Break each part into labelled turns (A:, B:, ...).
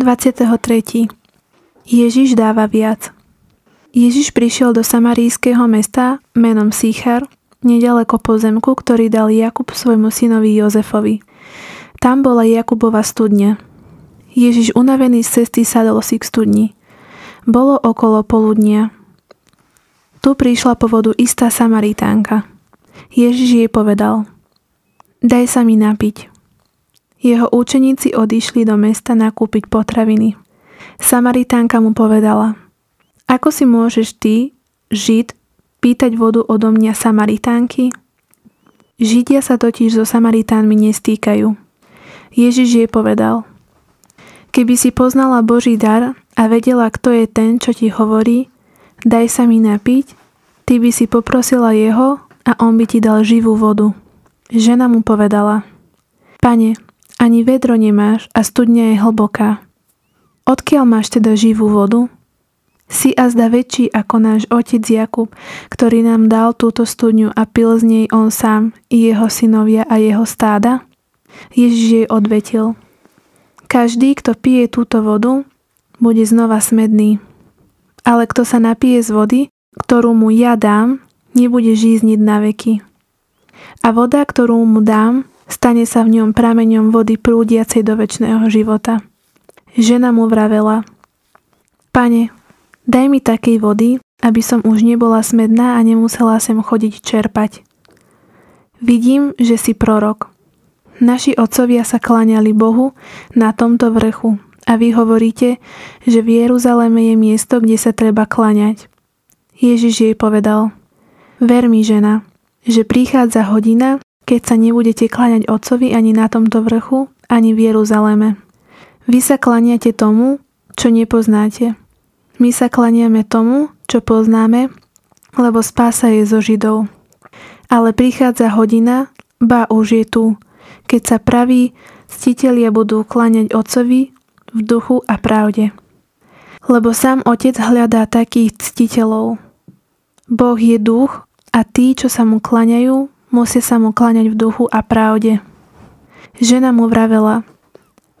A: 23. Ježiš dáva viac. Ježiš prišiel do samarijského mesta menom Sichar, nedaleko pozemku, ktorý dal Jakub svojmu synovi Jozefovi. Tam bola Jakubova studňa. Ježiš unavený z cesty sadol si k studni. Bolo okolo poludnia. Tu prišla po vodu istá Samaritánka. Ježiš jej povedal, daj sa mi napiť. Jeho učeníci odišli do mesta nakúpiť potraviny. Samaritánka mu povedala, ako si môžeš ty, Žid, pýtať vodu odo mňa Samaritánky? Židia sa totiž so Samaritánmi nestýkajú. Ježiš jej povedal, keby si poznala Boží dar a vedela, kto je ten, čo ti hovorí, daj sa mi napiť, ty by si poprosila jeho a on by ti dal živú vodu. Žena mu povedala, Pane, ani vedro nemáš a studňa je hlboká. Odkiaľ máš teda živú vodu? Si a zda väčší ako náš otec Jakub, ktorý nám dal túto studňu a pil z nej on sám, i jeho synovia a jeho stáda? Ježiš jej odvetil. Každý, kto pije túto vodu, bude znova smedný. Ale kto sa napije z vody, ktorú mu ja dám, nebude žízniť na veky. A voda, ktorú mu dám, Stane sa v ňom prameňom vody prúdiacej do väčšného života. Žena mu vravela, Pane, daj mi takej vody, aby som už nebola smedná a nemusela sem chodiť čerpať. Vidím, že si prorok. Naši otcovia sa kláňali Bohu na tomto vrchu a vy hovoríte, že v Jeruzaleme je miesto, kde sa treba kláňať. Ježiš jej povedal, ver mi žena, že prichádza hodina, keď sa nebudete kláňať Otcovi ani na tomto vrchu, ani v Jeruzaleme. Vy sa kláňate tomu, čo nepoznáte. My sa klaniame tomu, čo poznáme, lebo spása je zo Židov. Ale prichádza hodina, ba už je tu, keď sa praví ctitelia budú kláňať Otcovi v duchu a pravde. Lebo sám Otec hľadá takých ctiteľov. Boh je duch a tí, čo sa mu klaňajú, Musia sa mu kláňať v duchu a pravde. Žena mu vravela,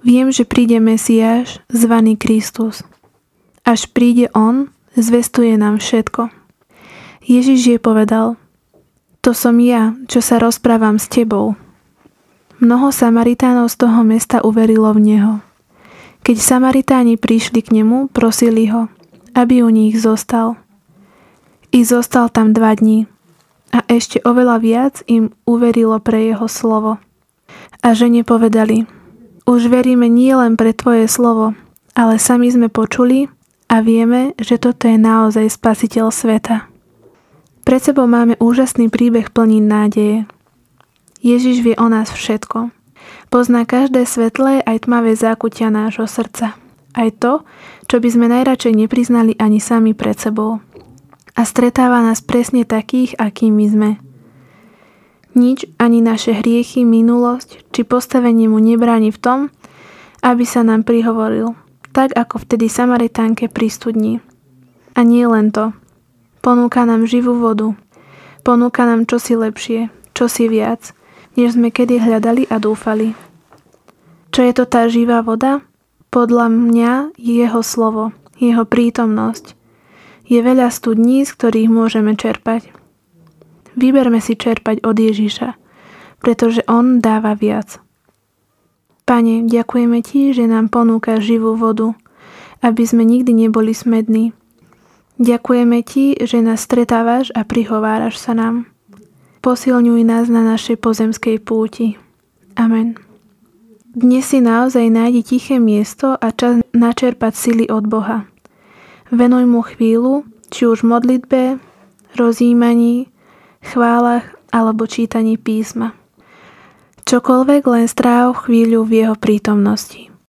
A: viem, že príde Mesiáš, zvaný Kristus. Až príde On, zvestuje nám všetko. Ježiš jej povedal, to som ja, čo sa rozprávam s tebou. Mnoho Samaritánov z toho mesta uverilo v Neho. Keď Samaritáni prišli k nemu, prosili ho, aby u nich zostal. I zostal tam dva dní a ešte oveľa viac im uverilo pre jeho slovo. A žene povedali, už veríme nie len pre tvoje slovo, ale sami sme počuli a vieme, že toto je naozaj spasiteľ sveta. Pred sebou máme úžasný príbeh plný nádeje. Ježiš vie o nás všetko. Pozná každé svetlé aj tmavé zákutia nášho srdca. Aj to, čo by sme najradšej nepriznali ani sami pred sebou a stretáva nás presne takých, akými sme. Nič ani naše hriechy, minulosť či postavenie mu nebráni v tom, aby sa nám prihovoril, tak ako vtedy Samaritánke pri studni. A nie len to. Ponúka nám živú vodu. Ponúka nám čosi lepšie, čosi viac, než sme kedy hľadali a dúfali. Čo je to tá živá voda? Podľa mňa jeho slovo, jeho prítomnosť, je veľa studní, z ktorých môžeme čerpať. Vyberme si čerpať od Ježiša, pretože On dáva viac. Pane, ďakujeme Ti, že nám ponúka živú vodu, aby sme nikdy neboli smední. Ďakujeme Ti, že nás stretávaš a prihováraš sa nám. Posilňuj nás na našej pozemskej púti. Amen. Dnes si naozaj nájdi tiché miesto a čas načerpať sily od Boha. Venuj mu chvíľu, či už v modlitbe, rozjímaní, chválach alebo čítaní písma. Čokoľvek len stráv chvíľu v jeho prítomnosti.